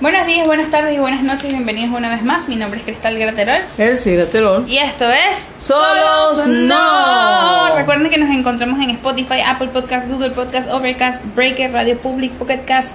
Buenos días, buenas tardes y buenas noches. Bienvenidos una vez más. Mi nombre es Cristal Graterol. Graterol. Y esto es Solos No. Recuerden que nos encontramos en Spotify, Apple Podcast, Google Podcast, Overcast, Breaker, Radio Public, Pocket Cast,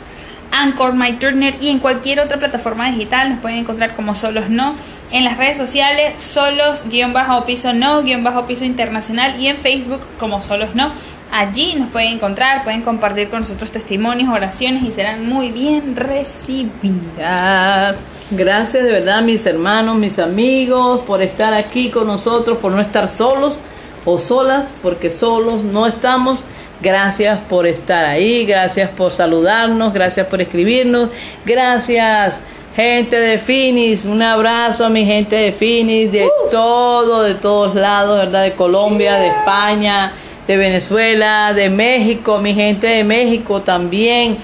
Anchor, My Turner y en cualquier otra plataforma digital. Nos pueden encontrar como Solos No. En las redes sociales, solos, guion bajo piso no, guion bajo piso internacional y en Facebook como solos no. Allí nos pueden encontrar, pueden compartir con nosotros testimonios, oraciones y serán muy bien recibidas. Gracias de verdad mis hermanos, mis amigos, por estar aquí con nosotros, por no estar solos o solas, porque solos no estamos. Gracias por estar ahí, gracias por saludarnos, gracias por escribirnos, gracias gente de Finis, un abrazo a mi gente de Finis, de uh. todo, de todos lados, ¿verdad? De Colombia, de España, de Venezuela, de México, mi gente de México también,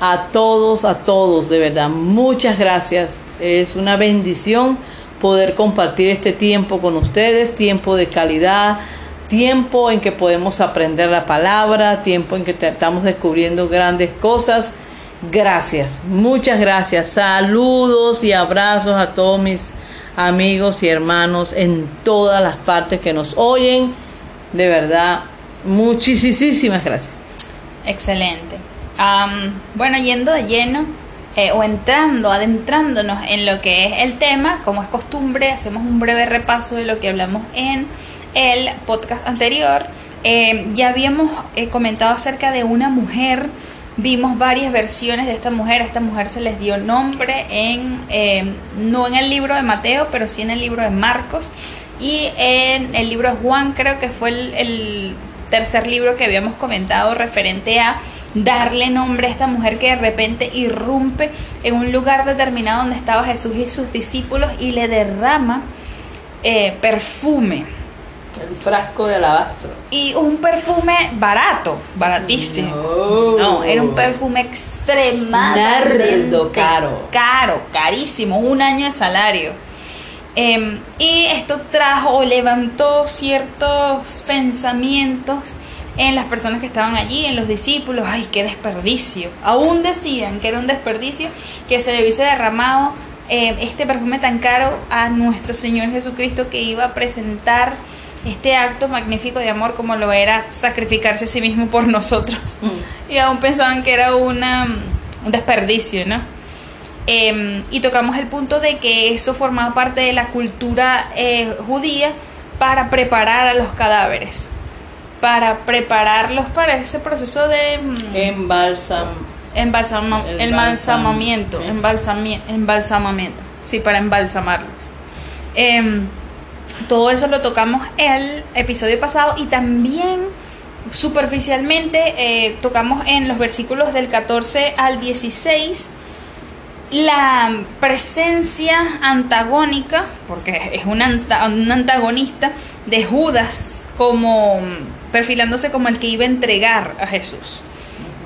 a todos, a todos, de verdad, muchas gracias. Es una bendición poder compartir este tiempo con ustedes, tiempo de calidad, tiempo en que podemos aprender la palabra, tiempo en que estamos descubriendo grandes cosas. Gracias, muchas gracias. Saludos y abrazos a todos mis amigos y hermanos en todas las partes que nos oyen. De verdad, Muchísimas gracias. Excelente. bueno, yendo de lleno eh, o entrando, adentrándonos en lo que es el tema, como es costumbre, hacemos un breve repaso de lo que hablamos en el podcast anterior. Eh, ya habíamos eh, comentado acerca de una mujer, vimos varias versiones de esta mujer, a esta mujer se les dio nombre en, no en el libro de Mateo, pero sí en el libro de Marcos y en el libro de Juan creo que fue el tercer libro que habíamos comentado referente a darle nombre a esta mujer que de repente irrumpe en un lugar determinado donde estaba Jesús y sus discípulos y le derrama eh, perfume. El frasco de alabastro. Y un perfume barato, baratísimo. No, era un perfume extremadamente caro. Caro, carísimo, un año de salario. Em, y esto trajo o levantó ciertos pensamientos en las personas que estaban allí, en los discípulos, ay, qué desperdicio. Aún decían que era un desperdicio que se le hubiese derramado em, este perfume tan caro a nuestro Señor Jesucristo que iba a presentar este acto magnífico de amor como lo era sacrificarse a sí mismo por nosotros. Mm. Y aún pensaban que era una, un desperdicio, ¿no? Em, y tocamos el punto de que eso formaba parte de la cultura eh, judía para preparar a los cadáveres, para prepararlos para ese proceso de mm, embalsam, embalsamamiento, embalsamamiento, sí, para embalsamarlos. Em, todo eso lo tocamos el episodio pasado y también superficialmente eh, tocamos en los versículos del 14 al 16 la presencia antagónica, porque es un, antagonista, de Judas como perfilándose como el que iba a entregar a Jesús.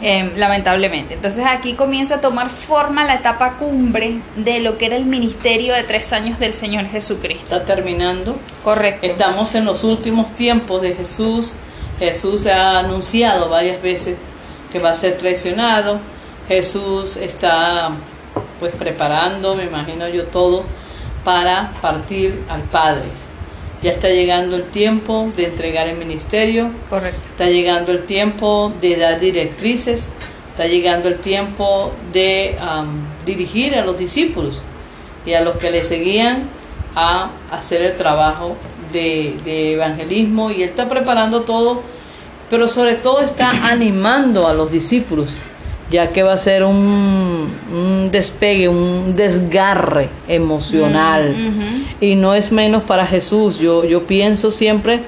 Em, lamentablemente. Entonces aquí comienza a tomar forma la etapa cumbre de lo que era el ministerio de tres años del Señor Jesucristo. Está terminando. Correcto. Estamos en los últimos tiempos de Jesús. Jesús ha anunciado varias veces que va a ser traicionado. Jesús está pues preparando, me imagino yo todo, para partir al Padre. Ya está llegando el tiempo de entregar el ministerio. Correcto. Está llegando el tiempo de dar directrices. Está llegando el tiempo de dirigir a los discípulos y a los que le seguían a hacer el trabajo de, de evangelismo. Y él está preparando todo, pero sobre todo está animando a los discípulos ya que va a ser un, despegue, un desgarre emocional. Mm, y no es menos para Jesús. Yo, yo pienso siempre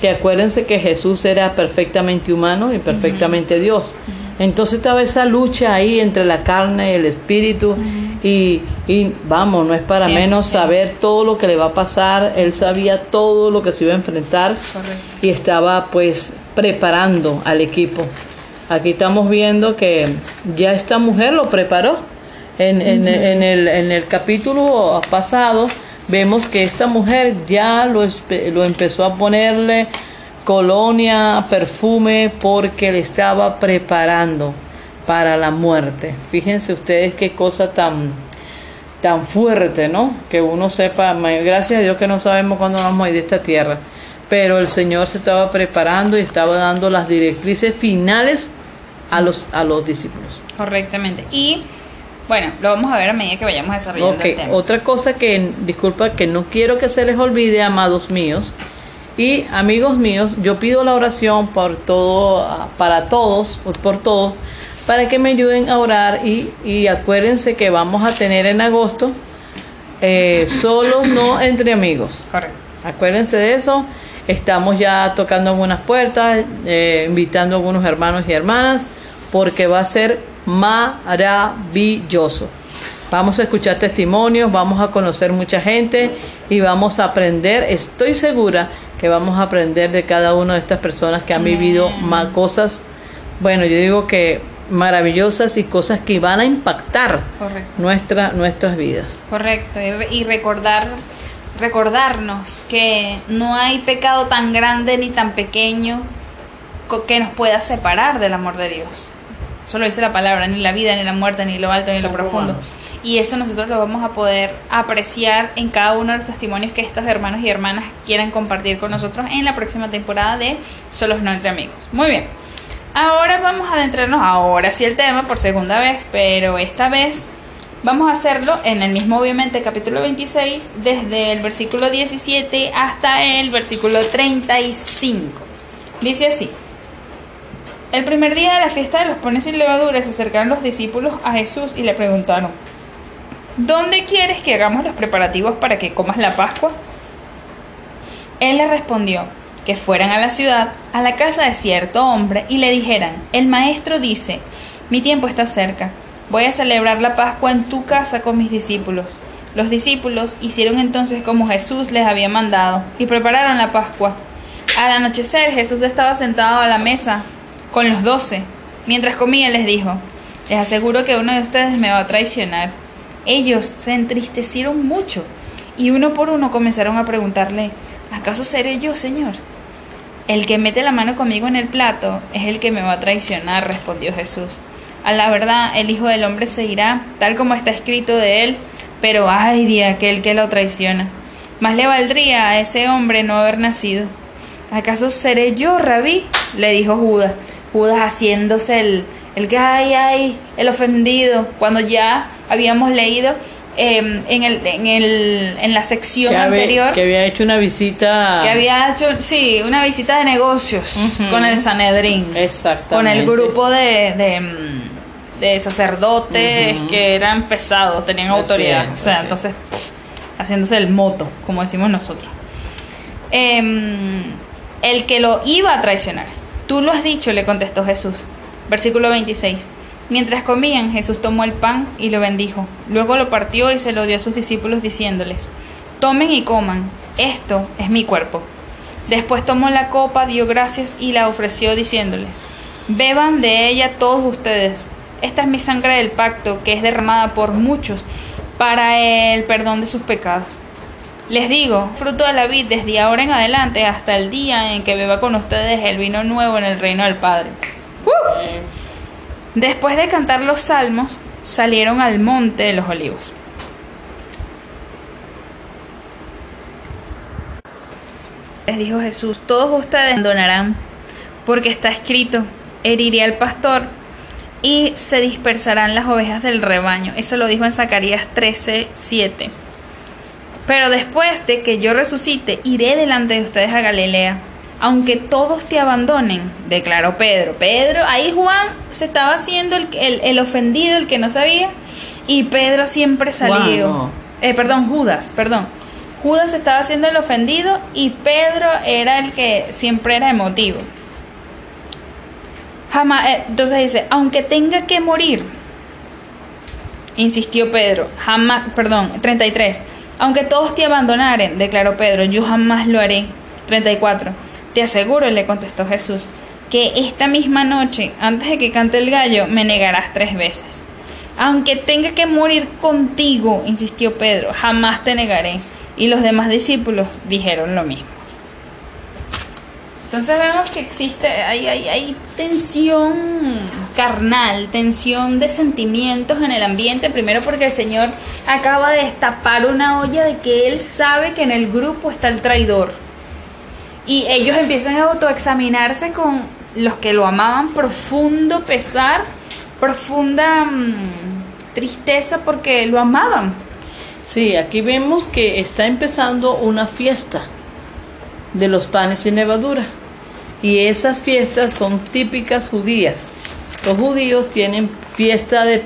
que acuérdense que Jesús era perfectamente humano y perfectamente Dios. Entonces estaba esa lucha ahí entre la carne y el espíritu y, y, vamos, no es para menos saber todo lo que le va a pasar. Él sabía todo lo que se iba a enfrentar y estaba pues preparando al equipo. Aquí estamos viendo que ya esta mujer lo preparó. En, en, en, el, en el capítulo pasado vemos que esta mujer ya lo, lo empezó a ponerle colonia, perfume, porque le estaba preparando para la muerte. Fíjense ustedes qué cosa tan tan fuerte, ¿no? Que uno sepa, gracias a Dios que no sabemos cuándo vamos a ir de esta tierra, pero el Señor se estaba preparando y estaba dando las directrices finales a los a los discípulos. Correctamente. Y bueno, lo vamos a ver a medida que vayamos desarrollando el tema. Otra cosa que, disculpa, que no quiero que se les olvide, amados míos y amigos míos, yo pido la oración por todo, para todos, por todos, para que me ayuden a orar y, acuérdense que vamos a tener en agosto eh, solos, no entre amigos. Correcto. Acuérdense de eso. Estamos ya tocando algunas puertas, eh, invitando a algunos hermanos y hermanas, porque va a ser maravilloso. Vamos a escuchar testimonios, vamos a conocer mucha gente y vamos a aprender. Estoy segura que vamos a aprender de cada una de estas personas que han vivido más cosas. Bueno, yo digo que maravillosas y cosas que van a impactar nuestra, nuestras vidas. Correcto, y recordar recordarnos que no hay pecado tan grande ni tan pequeño que nos pueda separar del amor de Dios. Solo dice la palabra, ni la vida, ni la muerte, ni lo alto, ni lo profundo. Y eso nosotros lo vamos a poder apreciar en cada uno de los testimonios que estos hermanos y hermanas quieran compartir con nosotros en la próxima temporada de Solos No Entre Amigos. Muy bien. Ahora vamos a adentrarnos, ahora sí el tema por segunda vez, pero esta vez vamos a hacerlo en el mismo, obviamente, capítulo 26, desde el versículo 17 hasta el versículo 35. Dice así. El primer día de la fiesta de los panes sin levadura se acercaron los discípulos a Jesús y le preguntaron, ¿dónde quieres que hagamos los preparativos para que comas la Pascua? Él les respondió, que fueran a la ciudad, a la casa de cierto hombre, y le dijeran, el maestro dice, mi tiempo está cerca, voy a celebrar la Pascua en tu casa con mis discípulos. Los discípulos hicieron entonces como Jesús les había mandado, y prepararon la Pascua. Al anochecer Jesús estaba sentado a la mesa con los doce. Mientras comía les dijo, les aseguro que uno de ustedes me va a traicionar. Ellos se entristecieron mucho y uno por uno comenzaron a preguntarle, ¿acaso seré yo, Señor? El que mete la mano conmigo en el plato es el que me va a traicionar, respondió Jesús. A la verdad, el Hijo del Hombre se irá, tal como está escrito de él, pero ay de aquel que lo traiciona. Más le valdría a ese hombre no haber nacido. ¿Acaso seré yo, rabí? le dijo Judas. Judas haciéndose el, el que ay, ay, el ofendido, cuando ya habíamos leído Em, en, el, en, el, en la sección anterior. que había hecho una visita. Que había hecho, sí, una visita de negocios con el Sanedrín. Exactamente. Con el grupo de, de, sacerdotes que eran pesados, tenían autoridad. o sea, entonces, haciéndose el moto, como decimos nosotros. Em, el que lo iba a traicionar. Tú lo has dicho, le contestó Jesús. Versículo 26. Mientras comían, Jesús tomó el pan y lo bendijo. Luego lo partió y se lo dio a sus discípulos diciéndoles, Tomen y coman, esto es mi cuerpo. Después tomó la copa, dio gracias y la ofreció diciéndoles, Beban de ella todos ustedes. Esta es mi sangre del pacto que es derramada por muchos para el perdón de sus pecados. Les digo, fruto de la vid desde ahora en adelante hasta el día en que beba con ustedes el vino nuevo en el reino del Padre. Después de cantar los salmos, salieron al monte de los olivos. Les dijo Jesús, todos ustedes donarán, porque está escrito, heriré al pastor y se dispersarán las ovejas del rebaño. Eso lo dijo en Zacarías 13, 7. Pero después de que yo resucite, iré delante de ustedes a Galilea aunque todos te abandonen, declaró Pedro. Pedro, ahí Juan se estaba haciendo el, el, ofendido, el que no sabía, y Pedro siempre salió. Eh, perdón, Judas, perdón. Judas estaba haciendo el ofendido y Pedro era el que siempre era emotivo. Jamás, eh, entonces dice, aunque tenga que morir, insistió Pedro, jamás, perdón, 33, aunque todos te abandonaren, declaró Pedro, yo jamás lo haré. 34 te aseguro, le contestó Jesús, que esta misma noche, antes de que cante el gallo, me negarás tres veces. Aunque tenga que morir contigo, insistió Pedro, jamás te negaré. Y los demás discípulos dijeron lo mismo. Entonces vemos que existe, hay, hay, hay tensión carnal, tensión de sentimientos en el ambiente, primero porque el Señor acaba de destapar una olla de que Él sabe que en el grupo está el traidor. Y ellos empiezan a autoexaminarse con los que lo amaban, profundo pesar, profunda mm, tristeza porque lo amaban. Sí, aquí vemos que está empezando una fiesta de los panes sin levadura. Y esas fiestas son típicas judías. Los judíos tienen fiesta de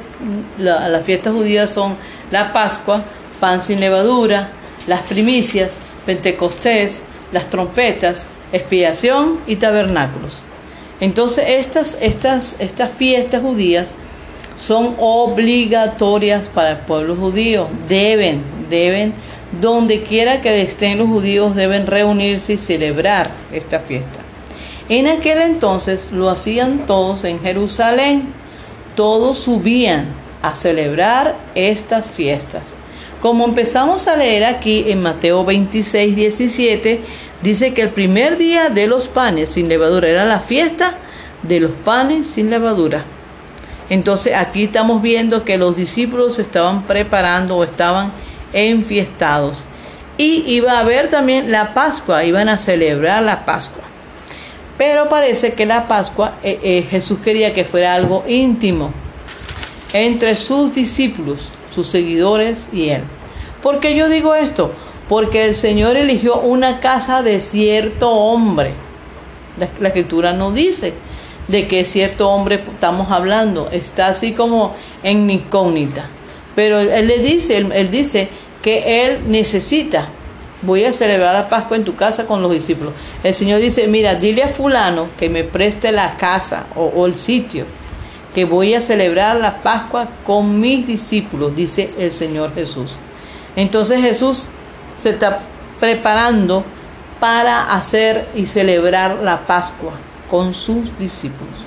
la, las fiestas judías son la Pascua, pan sin levadura, las primicias, Pentecostés, las trompetas, expiación y tabernáculos. Entonces estas, estas, estas fiestas judías son obligatorias para el pueblo judío. Deben, deben, donde quiera que estén los judíos, deben reunirse y celebrar esta fiesta. En aquel entonces lo hacían todos en Jerusalén. Todos subían a celebrar estas fiestas. Como empezamos a leer aquí en Mateo 26, 17, dice que el primer día de los panes sin levadura era la fiesta de los panes sin levadura. Entonces aquí estamos viendo que los discípulos estaban preparando o estaban enfiestados. Y iba a haber también la Pascua, iban a celebrar la Pascua. Pero parece que la Pascua eh, eh, Jesús quería que fuera algo íntimo entre sus discípulos, sus seguidores y él. ¿Por qué yo digo esto? Porque el Señor eligió una casa de cierto hombre. La, escritura no dice de qué cierto hombre estamos hablando. Está así como en incógnita. Pero él, le dice, él, dice que él necesita voy a celebrar la Pascua en tu casa con los discípulos. El Señor dice, mira, dile a fulano que me preste la casa o, el sitio, que voy a celebrar la Pascua con mis discípulos, dice el Señor Jesús. Entonces Jesús se está preparando para hacer y celebrar la Pascua con sus discípulos.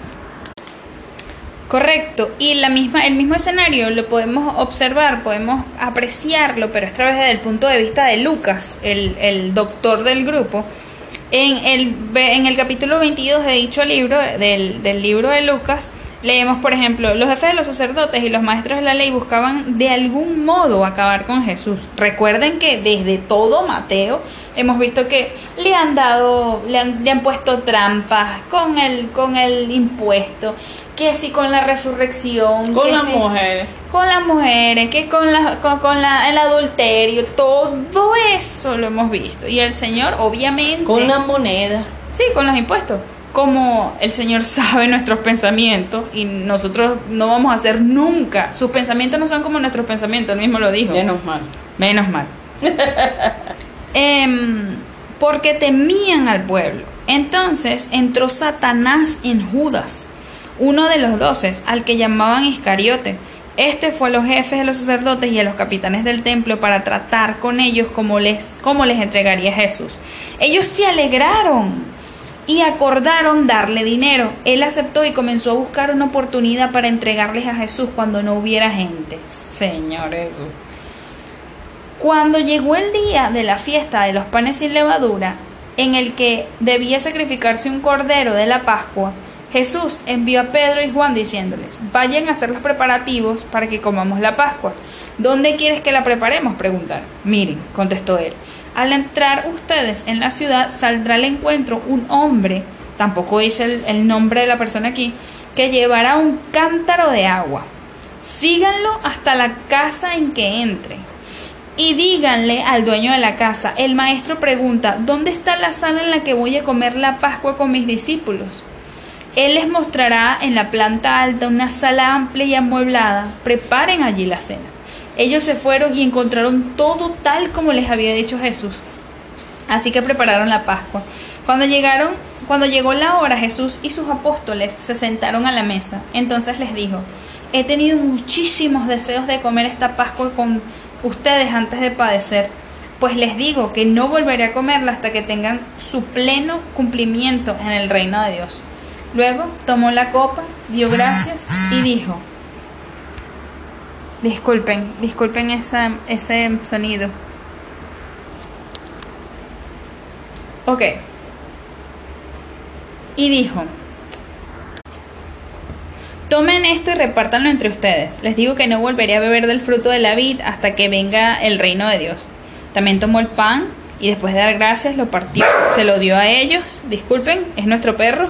Correcto, y la misma, el mismo escenario lo podemos observar, podemos apreciarlo, pero esta vez desde el punto de vista de Lucas, el, el doctor del grupo. En el, en el capítulo 22 de dicho libro, del, del libro de Lucas, Leemos, por ejemplo, los jefes de los sacerdotes y los maestros de la ley buscaban de algún modo acabar con Jesús. Recuerden que desde todo Mateo hemos visto que le han dado, le han, le han puesto trampas con el, con el impuesto, que si con la resurrección, con que las si- mujeres. con las mujeres, que con, la, con, con la, el adulterio, todo eso lo hemos visto. Y el Señor, obviamente, Con la moneda. Sí, con los impuestos. Como el Señor sabe nuestros pensamientos y nosotros no vamos a hacer nunca. Sus pensamientos no son como nuestros pensamientos, él mismo lo dijo. Menos mal. Menos mal. Em, porque temían al pueblo. Entonces entró Satanás en Judas, uno de los doces, al que llamaban Iscariote. Este fue a los jefes de los sacerdotes y a los capitanes del templo para tratar con ellos como les, les entregaría Jesús. Ellos se alegraron y acordaron darle dinero. Él aceptó y comenzó a buscar una oportunidad para entregarles a Jesús cuando no hubiera gente. Señor Jesús. Cuando llegó el día de la fiesta de los panes sin levadura, en el que debía sacrificarse un cordero de la Pascua, Jesús envió a Pedro y Juan diciéndoles, vayan a hacer los preparativos para que comamos la Pascua. ¿Dónde quieres que la preparemos? preguntaron. Miren, contestó él, al entrar ustedes en la ciudad saldrá al encuentro un hombre, tampoco dice el, el nombre de la persona aquí, que llevará un cántaro de agua. Síganlo hasta la casa en que entre. Y díganle al dueño de la casa, el maestro pregunta, ¿dónde está la sala en la que voy a comer la Pascua con mis discípulos? Él les mostrará en la planta alta una sala amplia y amueblada. Preparen allí la cena. Ellos se fueron y encontraron todo tal como les había dicho Jesús. Así que prepararon la Pascua. Cuando llegaron, cuando llegó la hora, Jesús y sus apóstoles se sentaron a la mesa. Entonces les dijo: He tenido muchísimos deseos de comer esta Pascua con ustedes antes de padecer. Pues les digo que no volveré a comerla hasta que tengan su pleno cumplimiento en el reino de Dios. Luego tomó la copa, dio gracias y dijo: Disculpen, disculpen esa, ese sonido. Ok. y dijo, Tomen esto y repártanlo entre ustedes. Les digo que no volveré a beber del fruto de la vid hasta que venga el reino de Dios. También tomó el pan y después de dar gracias lo partió, se lo dio a ellos. Disculpen, es nuestro perro.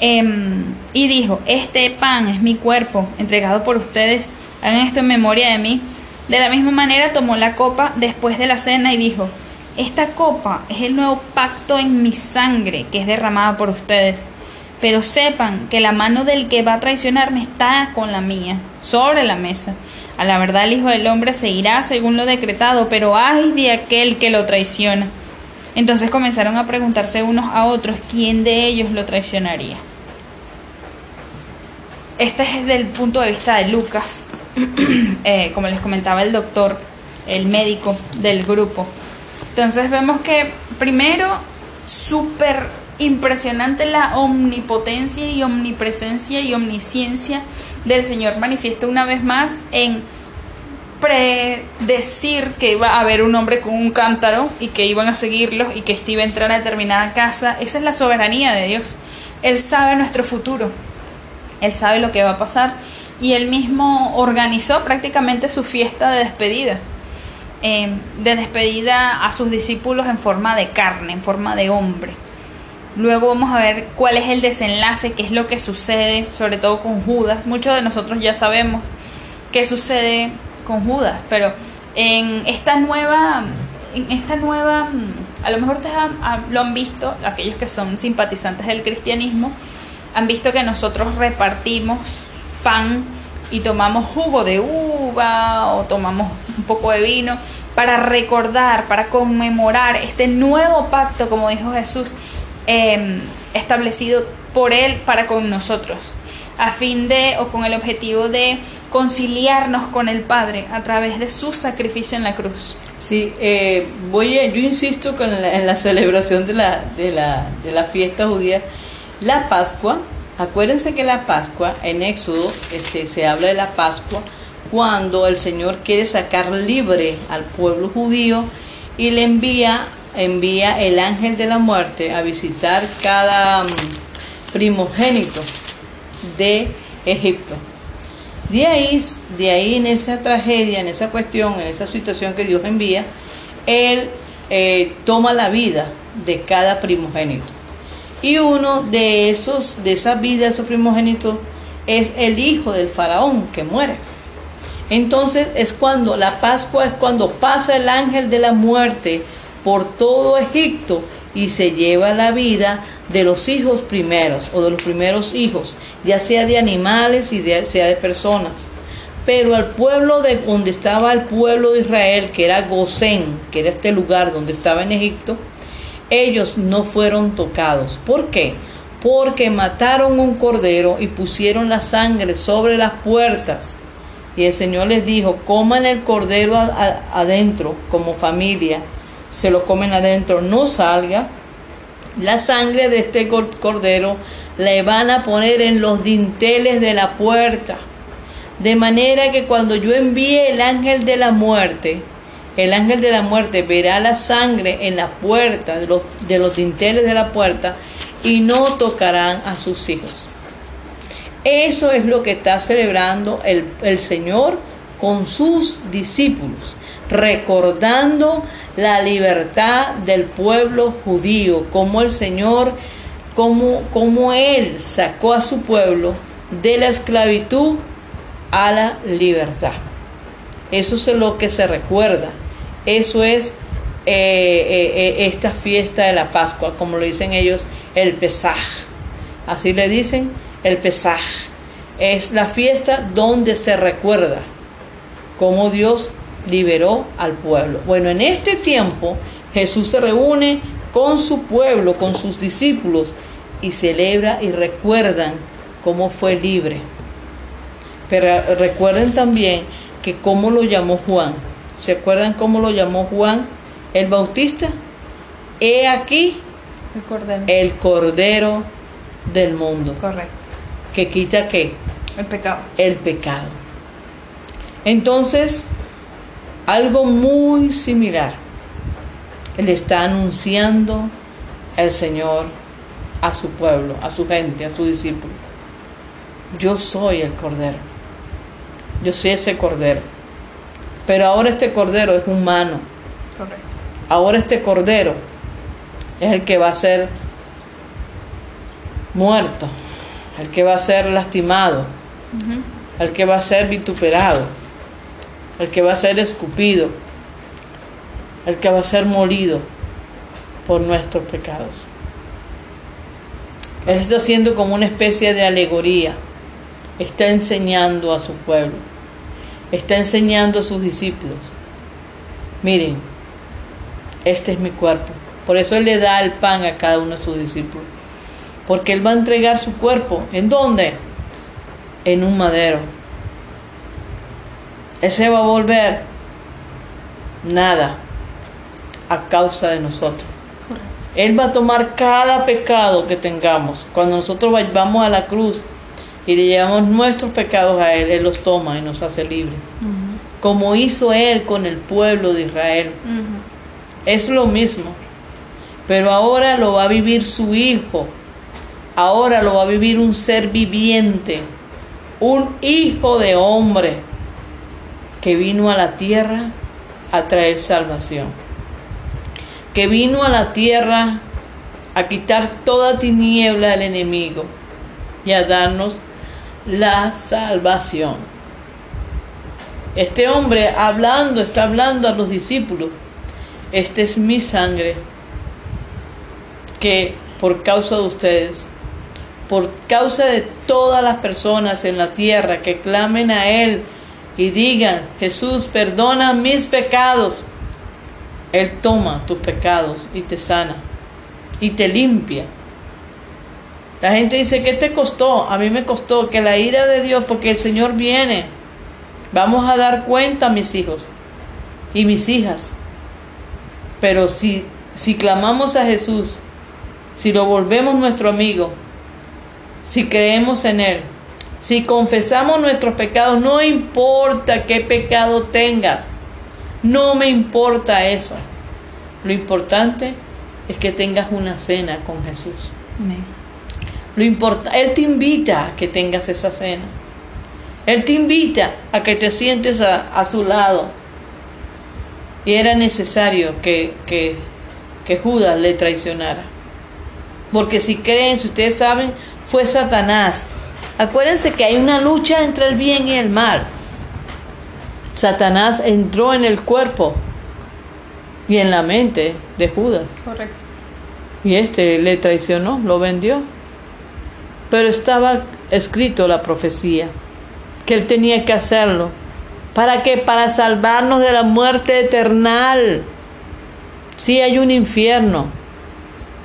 Em, y dijo, este pan es mi cuerpo, entregado por ustedes. Hagan esto en memoria de mí. De la misma manera tomó la copa después de la cena y dijo, esta copa es el nuevo pacto en mi sangre que es derramada por ustedes pero sepan que la mano del que va a traicionarme está con la mía, sobre la mesa. A la verdad el Hijo del Hombre se irá según lo decretado, pero ay de aquel que lo traiciona. Entonces comenzaron a preguntarse unos a otros quién de ellos lo traicionaría. Este es desde el punto de vista de Lucas, eh, como les comentaba el doctor, el médico del grupo. Entonces vemos que primero súper impresionante la omnipotencia y omnipresencia y omnisciencia del Señor manifiesta una vez más en predecir que iba a haber un hombre con un cántaro y que iban a seguirlos y que este iba a entrar a determinada casa. Esa es la soberanía de Dios. Él sabe nuestro futuro. Él sabe lo que va a pasar. Y él mismo organizó prácticamente su fiesta de despedida. Eh, de despedida a sus discípulos en forma de carne, en forma de hombre. Luego vamos a ver cuál es el desenlace, qué es lo que sucede, sobre todo con Judas. Muchos de nosotros ya sabemos qué sucede con Judas, pero en esta nueva, en esta nueva, a lo mejor ustedes lo han visto, aquellos que son simpatizantes del cristianismo, han visto que nosotros repartimos pan y tomamos jugo de uva o tomamos un poco de vino para recordar, para conmemorar este nuevo pacto, como dijo Jesús, Em, establecido por Él para con nosotros, a fin de o con el objetivo de conciliarnos con el Padre a través de su sacrificio en la cruz. Sí, eh, voy yo insisto con en la celebración de la, de, la, de la fiesta judía, la Pascua, acuérdense que la Pascua en Éxodo este, se habla de la Pascua cuando el Señor quiere sacar libre al pueblo judío y le envía envía el ángel de la muerte a visitar cada mm, primogénito de Egipto. De ahí, de ahí en esa tragedia, en esa cuestión, en esa situación que Dios envía, Él eh, toma la vida de cada primogénito. Y uno de esos, de esa vida, de esos primogénitos, es el hijo del faraón que muere. Entonces es cuando la Pascua es cuando pasa el ángel de la muerte por todo Egipto y se lleva la vida de los hijos primeros o de los primeros hijos, ya sea de animales y sea de personas. Pero al pueblo de donde estaba el pueblo de Israel, que era Gosén, que era este lugar donde estaba en Egipto, ellos no fueron tocados. ¿Por qué? Porque mataron un cordero y pusieron la sangre sobre las puertas. Y el Señor les dijo, coman el cordero adentro como familia se lo comen adentro, no salga, la sangre de este cordero le van a poner en los dinteles de la puerta. De manera que cuando yo envíe el ángel de la muerte, el ángel de la muerte verá la sangre en la puerta, de los, de los dinteles de la puerta, y no tocarán a sus hijos. Eso es lo que está celebrando el, el Señor con sus discípulos, recordando la libertad del pueblo judío, como el Señor, como, como Él sacó a su pueblo de la esclavitud a la libertad. Eso es lo que se recuerda. Eso es eh, eh, eh, esta fiesta de la Pascua, como lo dicen ellos, el Pesaj. Así le dicen, el Pesaj. Es la fiesta donde se recuerda cómo Dios liberó al pueblo. Bueno, en este tiempo Jesús se reúne con su pueblo, con sus discípulos, y celebra y recuerdan cómo fue libre. Pero recuerden también que cómo lo llamó Juan. ¿Se acuerdan cómo lo llamó Juan el Bautista? He aquí el cordero, el cordero del mundo. Correcto. Que quita qué? El pecado. El pecado. Entonces, algo muy similar le está anunciando el Señor a su pueblo, a su gente, a su discípulo. Yo soy el Cordero. Yo soy ese Cordero. Pero ahora este Cordero es humano. Correcto. Ahora este Cordero es el que va a ser muerto, el que va a ser lastimado, el que va a ser vituperado, el que va a ser escupido, el que va a ser molido por nuestros pecados. Él está haciendo como una especie de alegoría, está enseñando a su pueblo, está enseñando a sus discípulos. Miren, este es mi cuerpo. Por eso Él le da el pan a cada uno de sus discípulos. Porque Él va a entregar su cuerpo. ¿En dónde? En un madero. Ese va a volver nada a causa de nosotros. Correcto. Él va a tomar cada pecado que tengamos. Cuando nosotros vamos a la cruz y le llevamos nuestros pecados a Él, Él los toma y nos hace libres. Como hizo Él con el pueblo de Israel. Es lo mismo. Pero ahora lo va a vivir su hijo. Ahora lo va a vivir un ser viviente. Un hijo de hombre que vino a la tierra a traer salvación. Que vino a la tierra a quitar toda tiniebla del enemigo y a darnos la salvación. Este hombre hablando, está hablando a los discípulos esta es mi sangre que por causa de ustedes, por causa de todas las personas en la tierra que clamen a Él y digan, Jesús, perdona mis pecados, Él toma tus pecados y te sana y te limpia. La gente dice, ¿qué te costó? A mí me costó que la ira de Dios, porque el Señor viene. Vamos a dar cuenta, mis hijos y mis hijas. Pero si, si clamamos a Jesús, si lo volvemos nuestro amigo, si creemos en Él, si confesamos nuestros pecados, no importa qué pecado tengas, no me importa eso. Lo importante es que tengas una cena con Jesús. Amén. Lo importa, Él te invita a que tengas esa cena. Él te invita a que te sientes a, a su lado. Y era necesario que, que, que Judas le traicionara. Porque si creen, si ustedes saben, fue Satanás. Acuérdense que hay una lucha entre el bien y el mal. Satanás entró en el cuerpo y en la mente de Judas. Correcto. Y este le traicionó, lo vendió. Pero estaba escrito la profecía, que él tenía que hacerlo. ¿Para qué? Para salvarnos de la muerte eternal. Sí hay un infierno.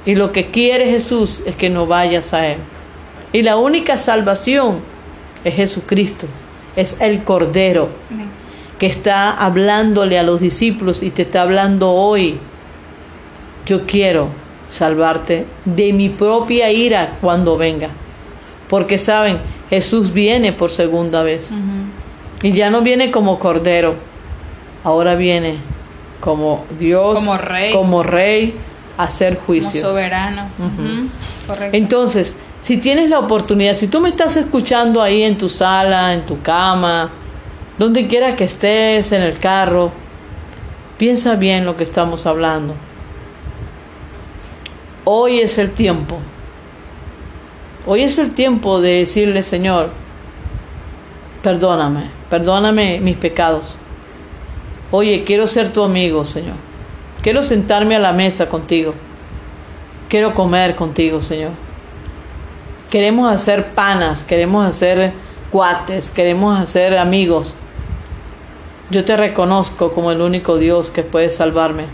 Y lo que quiere Jesús es que no vayas a él. Y la única salvación es Jesucristo. Es el Cordero que está hablándole a los discípulos y te está hablando hoy. Yo quiero salvarte de mi propia ira cuando venga. Porque saben, Jesús viene por segunda vez. Y ya no viene como cordero. Ahora viene como Dios, Como rey. como rey a hacer Como juicio. soberano. Ujú. Correcto. Entonces, si tienes la oportunidad, si tú me estás escuchando ahí en tu sala, en tu cama, donde quiera que estés, en el carro, piensa bien lo que estamos hablando. Hoy es el tiempo. Hoy es el tiempo de decirle, Señor, perdóname, perdóname mis pecados. Oye, quiero ser tu amigo, Señor. Quiero sentarme a la mesa contigo. Quiero comer contigo, Señor. Queremos hacer panas, queremos hacer cuates, queremos hacer amigos. Yo te reconozco como el único Dios que puede salvarme.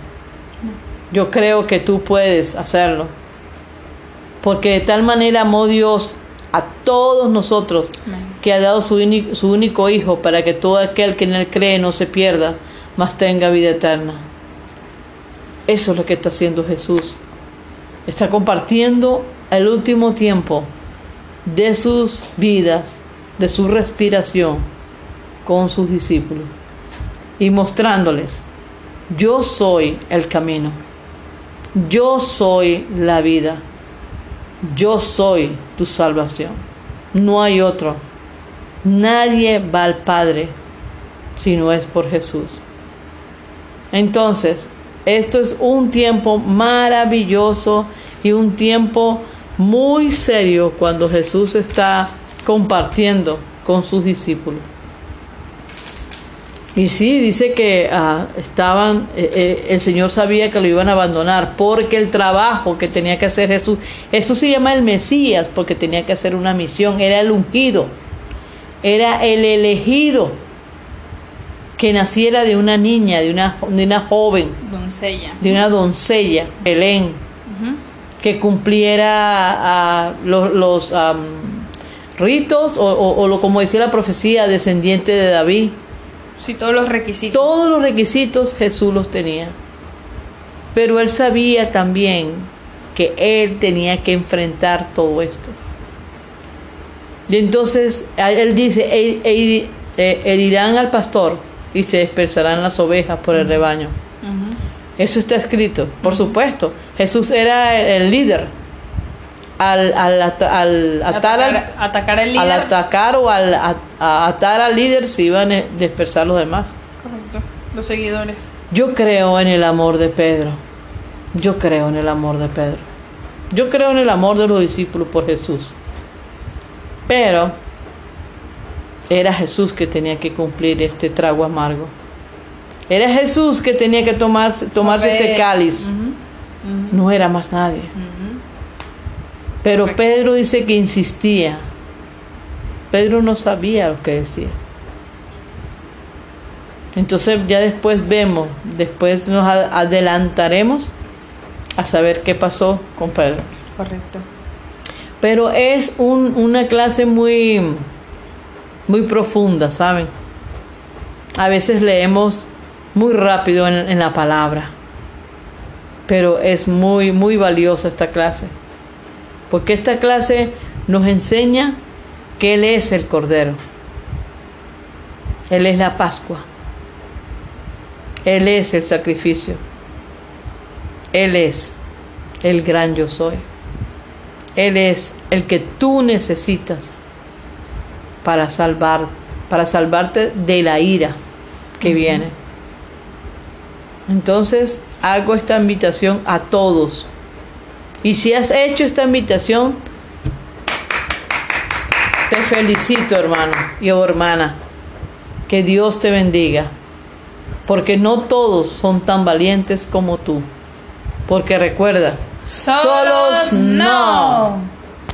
Yo creo que tú puedes hacerlo. Porque de tal manera amó Dios a todos nosotros Amén. que ha dado su, su único Hijo para que todo aquel que en él cree no se pierda, mas tenga vida eterna. Eso es lo que está haciendo Jesús. Está compartiendo el último tiempo de sus vidas, de su respiración con sus discípulos y mostrándoles, yo soy el camino, yo soy la vida, yo soy tu salvación. No hay otro. Nadie va al Padre si no es por Jesús. Entonces, esto es un tiempo maravilloso y un tiempo muy serio cuando Jesús está compartiendo con sus discípulos. Y sí, dice que ah, estaban, eh, eh, el Señor sabía que lo iban a abandonar porque el trabajo que tenía que hacer Jesús, Jesús se llama el Mesías porque tenía que hacer una misión, era el ungido, era el elegido que naciera de una niña, de una, de una joven, Doncella. de una doncella, Belén, que cumpliera ah, los, los, am, ritos o, o- o lo como decía la profecía, descendiente de David. Sí, todos los requisitos. Todos los requisitos Jesús los tenía. Pero él sabía también que él tenía que enfrentar todo esto. Y entonces él dice, "E- e- eh, herirán al pastor y se dispersarán las ovejas por el rebaño. Eso está escrito, por supuesto. Jesús era el líder. Al, al, al atar al- Atacar, atacar al al líder. atacar o al a- a atar al líder se iban a dispersar los demás. Correcto. Los seguidores. Yo creo en el amor de Pedro. Yo creo en el amor de Pedro. Yo creo en el amor de los discípulos por Jesús. Pero era Jesús que tenía que cumplir este trago amargo. Era Jesús que tenía que tomarse, tomarse este cáliz. No era más nadie. Ujú. Pero. Pedro dice que insistía. Pedro no sabía lo que decía. Entonces ya después vemos, después nos adelantaremos a saber qué pasó con Pedro. Correcto. Pero es un- una clase muy, muy profunda, ¿saben? A veces leemos muy rápido en, en la palabra, pero es muy, muy valiosa esta clase. Porque esta clase nos enseña que Él es el Cordero. Él es la Pascua. Él es el sacrificio. Él es el gran yo soy. Él es el que tú necesitas para salvar, para salvarte de la ira que viene. Entonces hago esta invitación a todos. Y si has hecho esta invitación, te felicito hermano y o hermana. Que Dios te bendiga. Porque no todos son tan valientes como tú. Porque recuerda, Solos no.